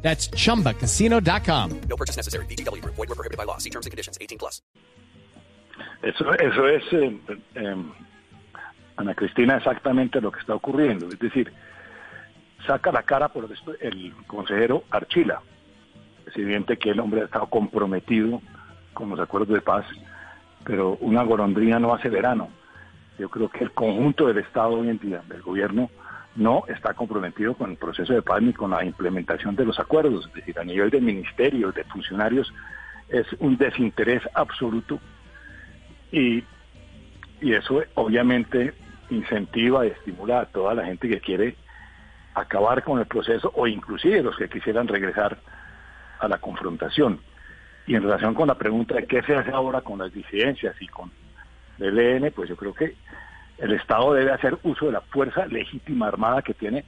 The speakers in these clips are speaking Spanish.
That's chumbacasino.com. No purchase necessary. BGW. Void were prohibited by law. See terms and conditions. 18 plus. Eso, eso es, eh, eh, Ana Cristina, exactamente lo que está ocurriendo. Es decir, saca la cara por esto el consejero Archila. Es evidente que el hombre ha estado comprometido con los acuerdos de paz, pero una golondrina no hace verano. Yo creo que el conjunto del Estado hoy en día, del gobierno, no está comprometido con el proceso de paz ni con la implementación de los acuerdos. Es decir, a nivel de ministerios, de funcionarios, es un desinterés absoluto y, y eso obviamente incentiva y estimula a toda la gente que quiere acabar con el proceso o inclusive los que quisieran regresar a la confrontación. Y en relación con la pregunta de qué se hace ahora con las disidencias y con el ELN, pues yo creo que el Estado debe hacer uso de la fuerza legítima armada que tiene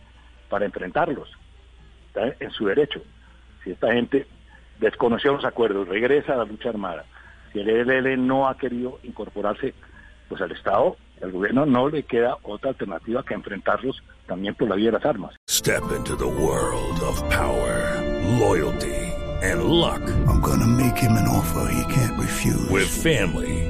para enfrentarlos. Está en su derecho. Si esta gente desconoció los acuerdos, regresa a la lucha armada, si el ELN no ha querido incorporarse, pues al Estado, al gobierno no le queda otra alternativa que enfrentarlos también por la vía de las armas. Step into the world of power, loyalty, and luck. I'm gonna make him an offer he can't refuse. With family,